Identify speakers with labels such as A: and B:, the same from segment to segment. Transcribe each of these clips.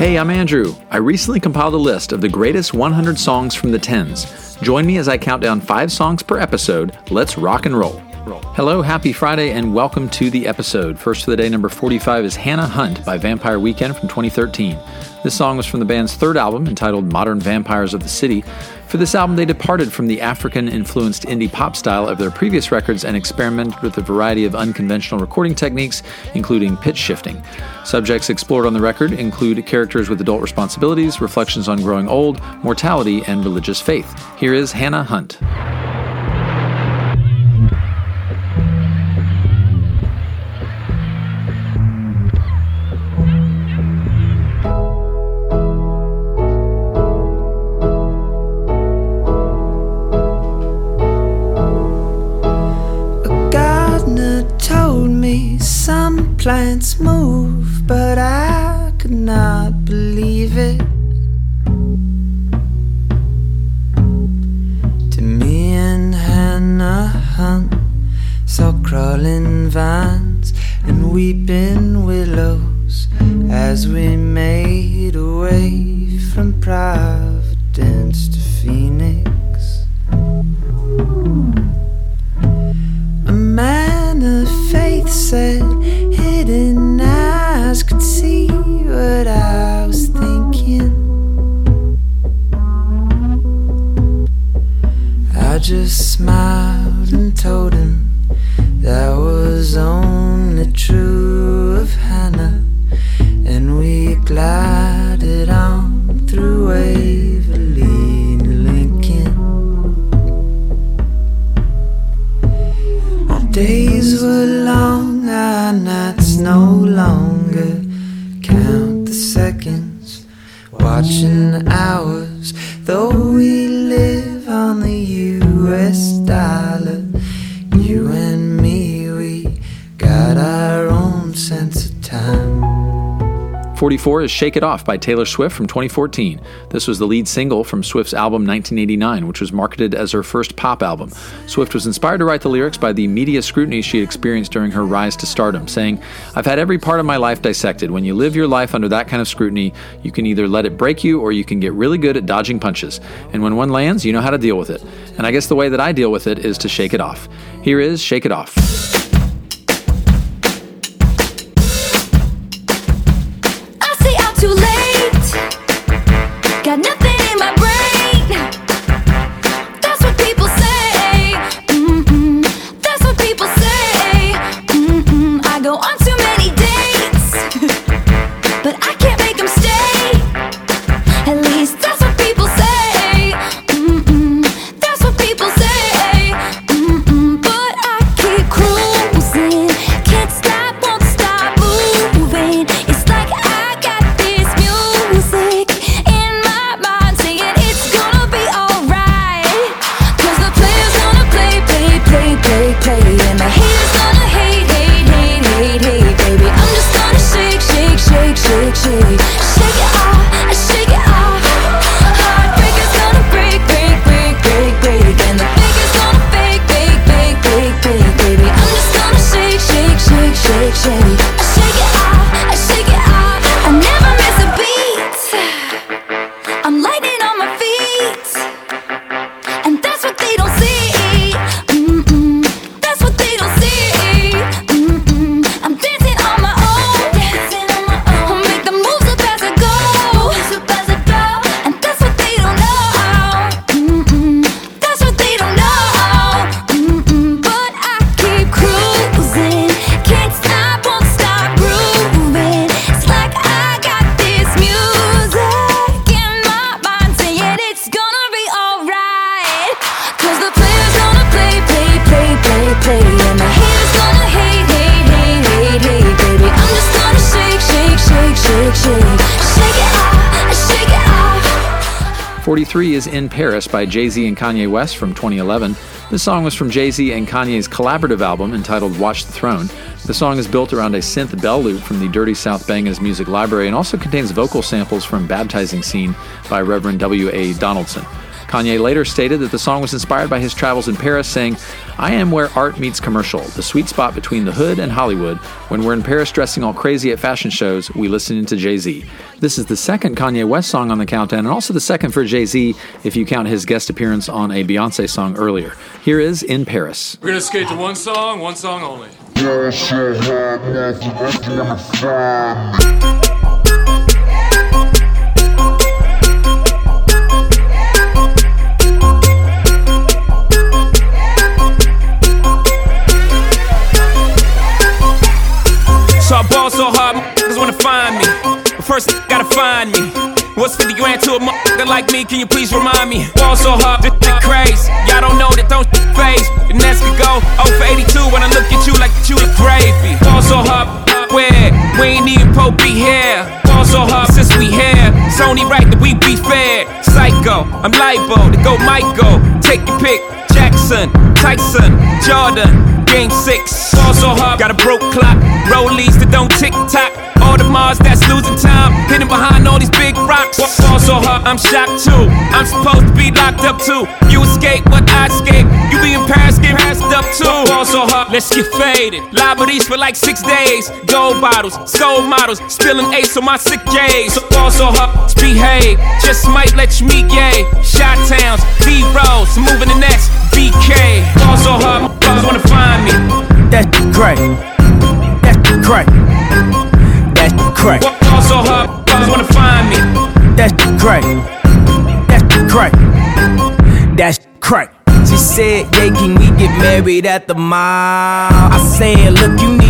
A: Hey, I'm Andrew. I recently compiled a list of the greatest 100 songs from the 10s. Join me as I count down five songs per episode. Let's rock and roll. Hello, happy Friday, and welcome to the episode. First for the day, number 45 is Hannah Hunt by Vampire Weekend from 2013. This song was from the band's third album entitled Modern Vampires of the City. For this album, they departed from the African influenced indie pop style of their previous records and experimented with a variety of unconventional recording techniques, including pitch shifting. Subjects explored on the record include characters with adult responsibilities, reflections on growing old, mortality, and religious faith. Here is Hannah Hunt.
B: Plants move, but I could not believe it. To me and Hannah Hunt saw crawling vines and weeping willows as we made our way from Providence to Phoenix. Just smiled and told him that was only true of Hannah, and we glided on through Waverly Lincoln. Our days were long, our nights no longer. Count the seconds, watching the hours. Though we libertad.
A: 44 is Shake It Off by Taylor Swift from 2014. This was the lead single from Swift's album 1989, which was marketed as her first pop album. Swift was inspired to write the lyrics by the media scrutiny she experienced during her rise to stardom, saying, I've had every part of my life dissected. When you live your life under that kind of scrutiny, you can either let it break you or you can get really good at dodging punches. And when one lands, you know how to deal with it. And I guess the way that I deal with it is to shake it off. Here is Shake It Off. 43 is In Paris by Jay Z and Kanye West from 2011. This song was from Jay Z and Kanye's collaborative album entitled Watch the Throne. The song is built around a synth bell loop from the Dirty South Bangers music library and also contains vocal samples from Baptizing Scene by Reverend W.A. Donaldson. Kanye later stated that the song was inspired by his travels in Paris, saying, I am where art meets commercial, the sweet spot between the hood and Hollywood. When we're in Paris dressing all crazy at fashion shows, we listen to Jay Z. This is the second Kanye West song on the countdown, and also the second for Jay Z if you count his guest appearance on a Beyonce song earlier. Here is In Paris.
C: We're gonna skate to one song, one song only.
D: Ball so hard, motherfuckers wanna find me. But first, gotta find me. What's 50 grand to a motherfucker like me? Can you please remind me? Ball so hard, this shit crazy. Y'all don't know that don't phase. The next could go 0 for 82 when I look at you like you the gravy. Ball so hard, where? We ain't even Pope be here. Ball so hard since we here. It's only right that we be fair. Psycho, I'm libo to go Michael. Take your pick. Tyson, Jordan, Game 6. Ball so hard, got a broke clock. Rollies that don't tick tock. All the Mars that's losing time. Hidden behind all these big rocks. Ball so hard, I'm shocked too. I'm supposed to be locked up too. You escape, but I escape. You be in Paris, get passed up too. Ball so hard, let's get faded. Liberties for like six days. Gold bottles, soul models. Spilling ace on my sick days. So ball so hard, behave. Just might let you meet gay. Shot towns, B rolls, moving the next. BK. Ball so hard, motherfuckers wanna find me.
E: That's the crack. That's the crack. That's the
D: crack. So hard, motherfuckers wanna find me.
E: That's the crack. That's the crack. That's crack. She said, Yeah, can we get married at the mall? I said, Look, you need to crawl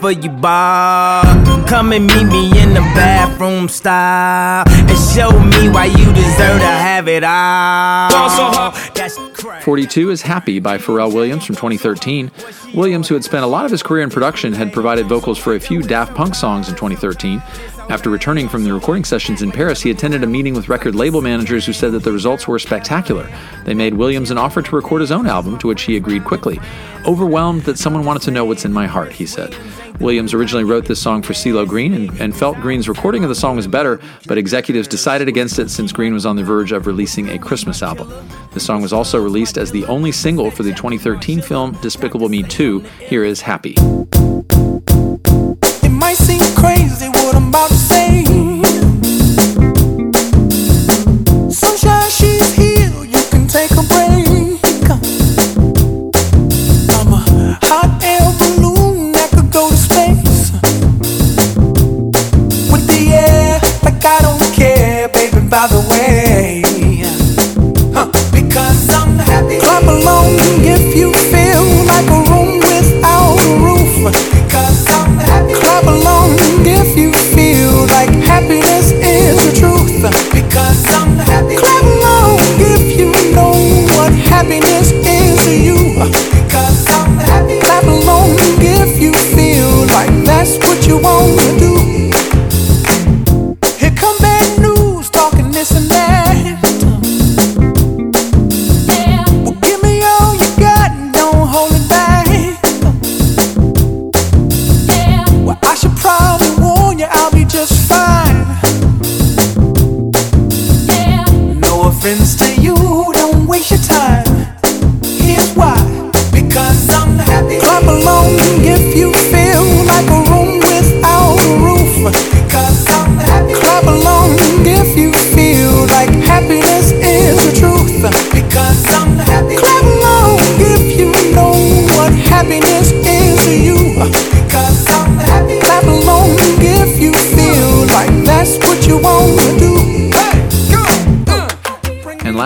E: for your bar. Come and meet me in the bathroom style and show me why you deserve to have it all.
D: Ball so hard.
E: That's
A: 42 is Happy by Pharrell Williams from 2013. Williams, who had spent a lot of his career in production, had provided vocals for a few Daft Punk songs in 2013. After returning from the recording sessions in Paris, he attended a meeting with record label managers who said that the results were spectacular. They made Williams an offer to record his own album, to which he agreed quickly. Overwhelmed that someone wanted to know what's in my heart, he said. Williams originally wrote this song for CeeLo Green and, and felt Green's recording of the song was better, but executives decided against it since Green was on the verge of releasing a Christmas album. The song was also released as the only single for the 2013 film Despicable Me 2. Here is Happy.
F: It might seem crazy what I'm about to say.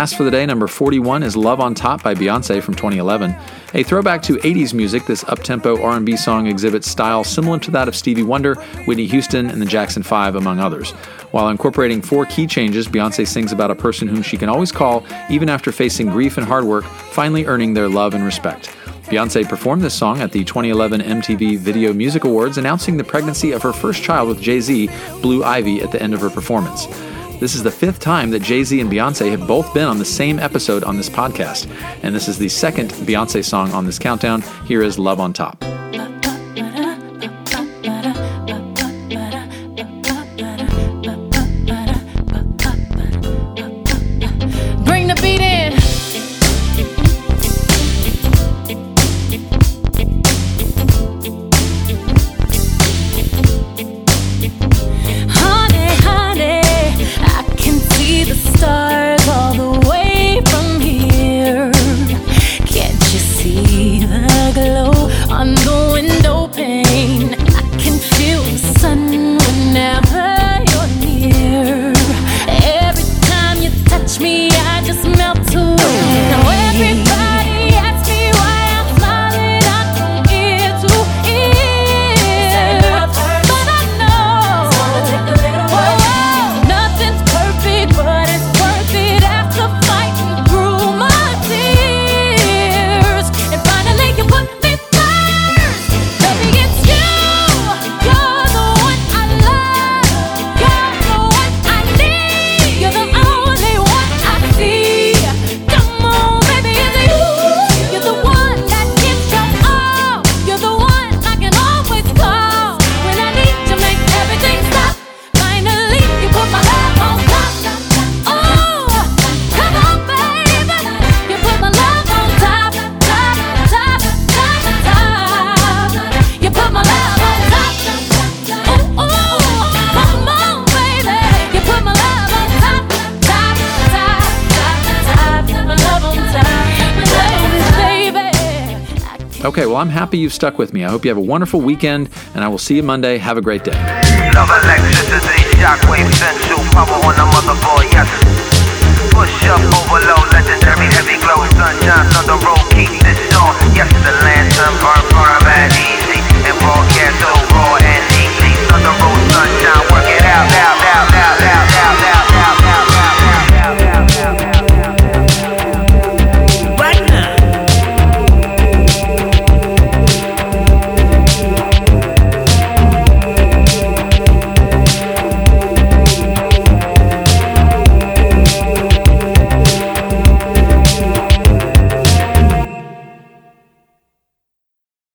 G: Last for the day, number 41 is Love on Top by Beyonce from 2011. A throwback to 80s music, this up-tempo R&B song exhibits style similar to that of Stevie Wonder, Whitney Houston, and the Jackson 5 among others. While incorporating four key changes, Beyonce sings about a person whom she can always call even after facing grief and hard work, finally earning their love and respect. Beyonce performed this song at the 2011 MTV Video Music Awards, announcing the pregnancy of her first child with Jay Z, Blue Ivy, at the end of her performance. This is the fifth time that Jay Z and Beyonce have both been on the same episode on this podcast, and this is the second Beyonce song on this countdown. Here is Love on Top. Okay, well, I'm happy you've stuck with me. I hope you have a wonderful weekend, and I will see you Monday. Have a great day.
H: Love electricity, shockwave power on the motherboard, yes. Push up, overload, legendary heavy glow, sunshine on the road, keep this on. Yes, the lantern burn baddie.